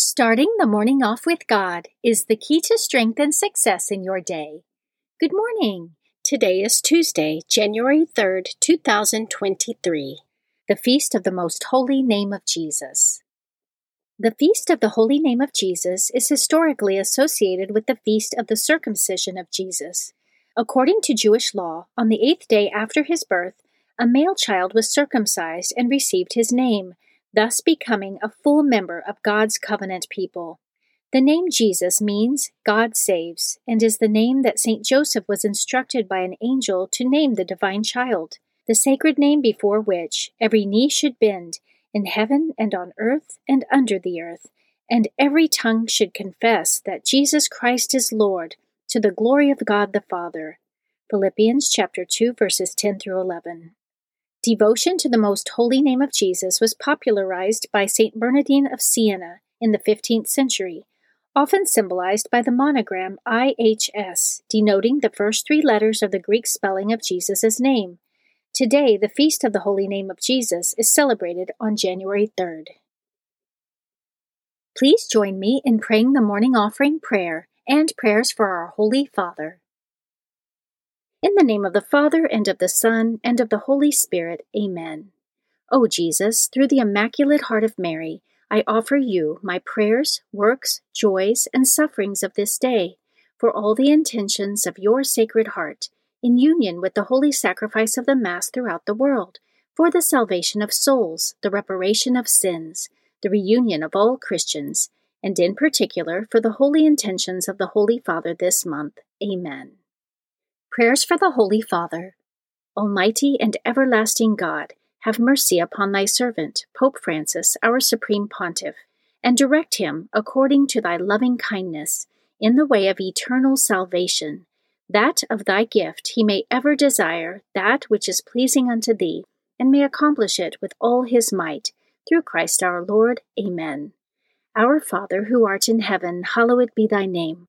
Starting the morning off with God is the key to strength and success in your day. Good morning. Today is Tuesday, January 3rd, 2023, the Feast of the Most Holy Name of Jesus. The Feast of the Holy Name of Jesus is historically associated with the Feast of the Circumcision of Jesus. According to Jewish law, on the eighth day after his birth, a male child was circumcised and received his name thus becoming a full member of God's covenant people. The name Jesus means God saves, and is the name that St. Joseph was instructed by an angel to name the divine child, the sacred name before which every knee should bend, in heaven and on earth and under the earth, and every tongue should confess that Jesus Christ is Lord, to the glory of God the Father. Philippians chapter 2 verses 10 through 11. Devotion to the most holy name of Jesus was popularized by St. Bernardine of Siena in the 15th century, often symbolized by the monogram IHS, denoting the first three letters of the Greek spelling of Jesus' name. Today, the Feast of the Holy Name of Jesus is celebrated on January 3rd. Please join me in praying the morning offering prayer and prayers for our Holy Father. In the name of the Father, and of the Son, and of the Holy Spirit, Amen. O Jesus, through the Immaculate Heart of Mary, I offer you my prayers, works, joys, and sufferings of this day, for all the intentions of your Sacred Heart, in union with the holy sacrifice of the Mass throughout the world, for the salvation of souls, the reparation of sins, the reunion of all Christians, and in particular for the holy intentions of the Holy Father this month. Amen. Prayers for the Holy Father. Almighty and everlasting God, have mercy upon thy servant, Pope Francis, our Supreme Pontiff, and direct him, according to thy loving kindness, in the way of eternal salvation, that of thy gift he may ever desire that which is pleasing unto thee, and may accomplish it with all his might, through Christ our Lord. Amen. Our Father, who art in heaven, hallowed be thy name.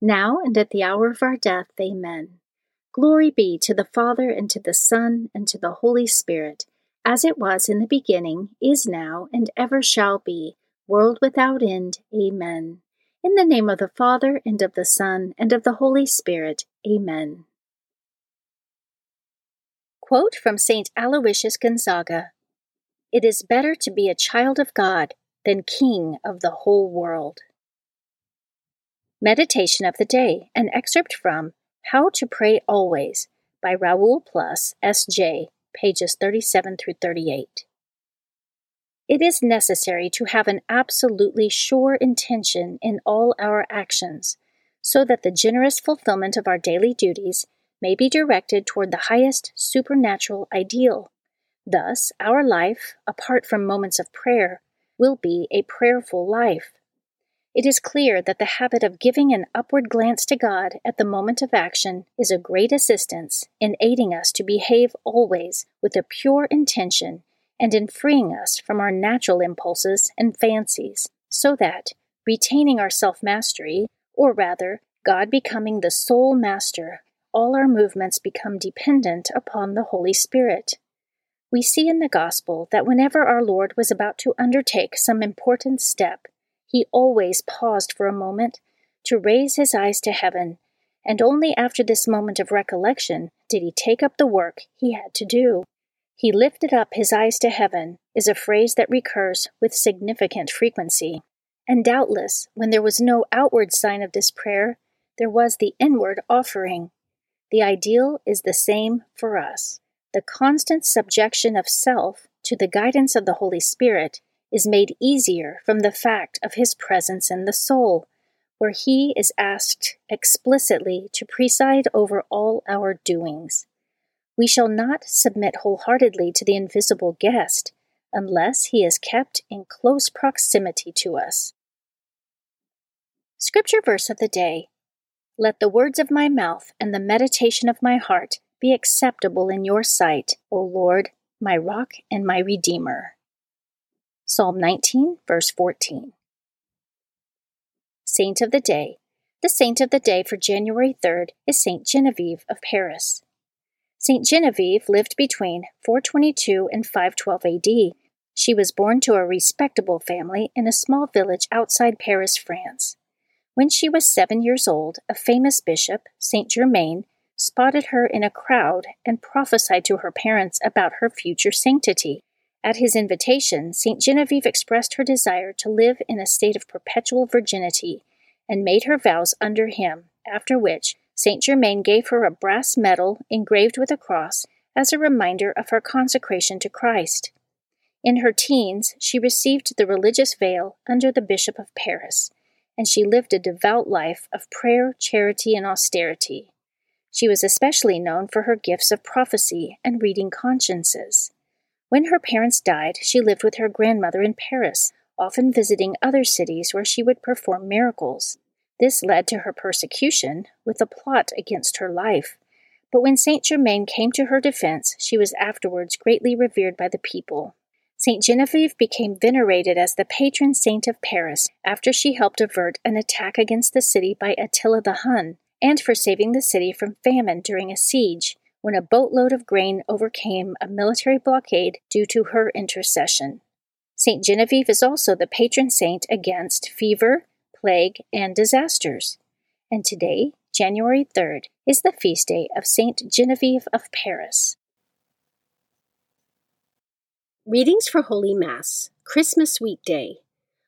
now and at the hour of our death. Amen. Glory be to the Father, and to the Son, and to the Holy Spirit, as it was in the beginning, is now, and ever shall be, world without end. Amen. In the name of the Father, and of the Son, and of the Holy Spirit. Amen. Quote from St. Aloysius Gonzaga It is better to be a child of God than king of the whole world. Meditation of the Day, an excerpt from How to Pray Always by Raoul Plus, S.J., pages 37 through 38. It is necessary to have an absolutely sure intention in all our actions, so that the generous fulfillment of our daily duties may be directed toward the highest supernatural ideal. Thus, our life, apart from moments of prayer, will be a prayerful life it is clear that the habit of giving an upward glance to God at the moment of action is a great assistance in aiding us to behave always with a pure intention and in freeing us from our natural impulses and fancies, so that, retaining our self mastery, or rather, God becoming the sole master, all our movements become dependent upon the Holy Spirit. We see in the Gospel that whenever our Lord was about to undertake some important step, he always paused for a moment to raise his eyes to heaven, and only after this moment of recollection did he take up the work he had to do. He lifted up his eyes to heaven is a phrase that recurs with significant frequency. And doubtless, when there was no outward sign of this prayer, there was the inward offering. The ideal is the same for us. The constant subjection of self to the guidance of the Holy Spirit is made easier from the fact of his presence in the soul, where he is asked explicitly to preside over all our doings. We shall not submit wholeheartedly to the invisible guest unless he is kept in close proximity to us. Scripture verse of the day Let the words of my mouth and the meditation of my heart be acceptable in your sight, O Lord, my rock and my redeemer. Psalm 19, verse 14. Saint of the Day. The saint of the day for January 3rd is Saint Genevieve of Paris. Saint Genevieve lived between 422 and 512 AD. She was born to a respectable family in a small village outside Paris, France. When she was seven years old, a famous bishop, Saint Germain, spotted her in a crowd and prophesied to her parents about her future sanctity. At his invitation, St. Genevieve expressed her desire to live in a state of perpetual virginity and made her vows under him, after which St. Germain gave her a brass medal engraved with a cross as a reminder of her consecration to Christ. In her teens, she received the religious veil under the Bishop of Paris, and she lived a devout life of prayer, charity, and austerity. She was especially known for her gifts of prophecy and reading consciences. When her parents died, she lived with her grandmother in Paris, often visiting other cities where she would perform miracles. This led to her persecution, with a plot against her life. But when Saint Germain came to her defense, she was afterwards greatly revered by the people. Saint Genevieve became venerated as the patron saint of Paris after she helped avert an attack against the city by Attila the Hun, and for saving the city from famine during a siege, when a boatload of grain overcame a military blockade due to her intercession. Saint Genevieve is also the patron saint against fever, plague, and disasters. And today, January 3rd, is the feast day of Saint Genevieve of Paris. Readings for Holy Mass, Christmas weekday.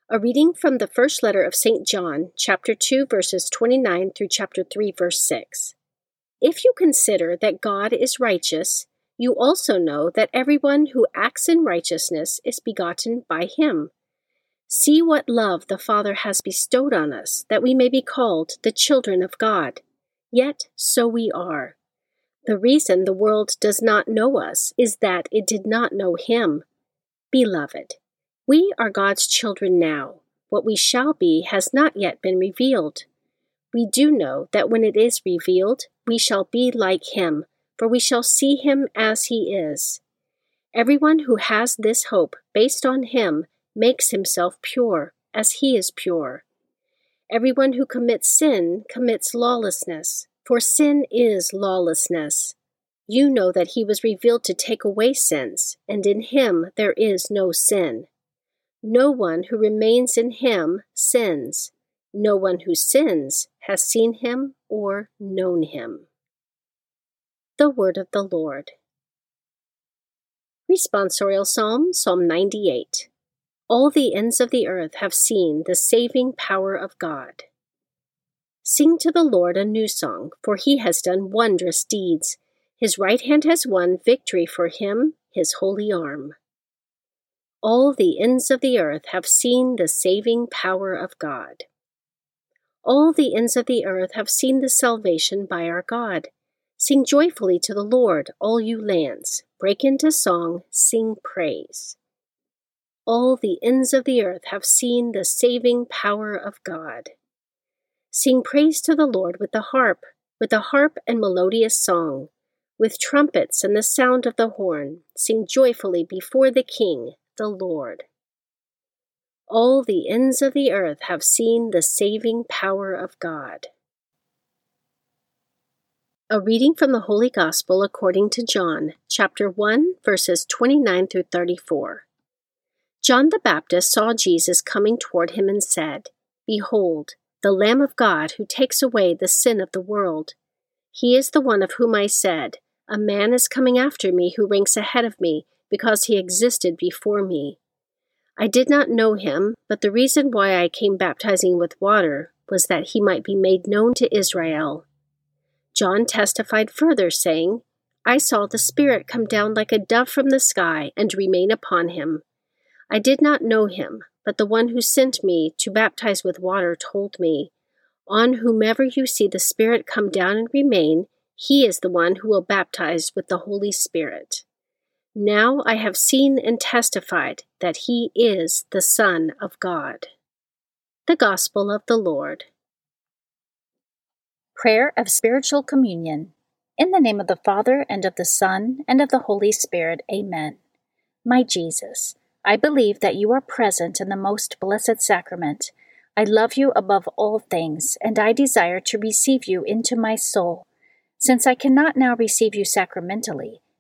A reading from the first letter of St. John, chapter 2, verses 29 through chapter 3, verse 6. If you consider that God is righteous, you also know that everyone who acts in righteousness is begotten by him. See what love the Father has bestowed on us, that we may be called the children of God. Yet so we are. The reason the world does not know us is that it did not know Him. Beloved, we are God's children now. What we shall be has not yet been revealed. We do know that when it is revealed, we shall be like him, for we shall see him as he is. Everyone who has this hope based on him makes himself pure, as he is pure. Everyone who commits sin commits lawlessness, for sin is lawlessness. You know that he was revealed to take away sins, and in him there is no sin. No one who remains in him sins. No one who sins has seen him or known him. The Word of the Lord. Responsorial Psalm, Psalm 98. All the ends of the earth have seen the saving power of God. Sing to the Lord a new song, for he has done wondrous deeds. His right hand has won victory for him, his holy arm. All the ends of the earth have seen the saving power of God. All the ends of the earth have seen the salvation by our God. Sing joyfully to the Lord, all you lands. Break into song, sing praise. All the ends of the earth have seen the saving power of God. Sing praise to the Lord with the harp, with the harp and melodious song with trumpets and the sound of the horn, sing joyfully before the King, the Lord. All the ends of the earth have seen the saving power of God. A reading from the Holy Gospel according to John, chapter 1, verses 29 through 34. John the Baptist saw Jesus coming toward him and said, Behold, the Lamb of God who takes away the sin of the world. He is the one of whom I said, a man is coming after me who ranks ahead of me because he existed before me. I did not know him, but the reason why I came baptizing with water was that he might be made known to Israel. John testified further, saying, I saw the Spirit come down like a dove from the sky and remain upon him. I did not know him, but the one who sent me to baptize with water told me, On whomever you see the Spirit come down and remain, he is the one who will baptize with the Holy Spirit. Now I have seen and testified that he is the Son of God. The Gospel of the Lord. Prayer of Spiritual Communion. In the name of the Father, and of the Son, and of the Holy Spirit. Amen. My Jesus, I believe that you are present in the most blessed sacrament. I love you above all things, and I desire to receive you into my soul. Since I cannot now receive you sacramentally,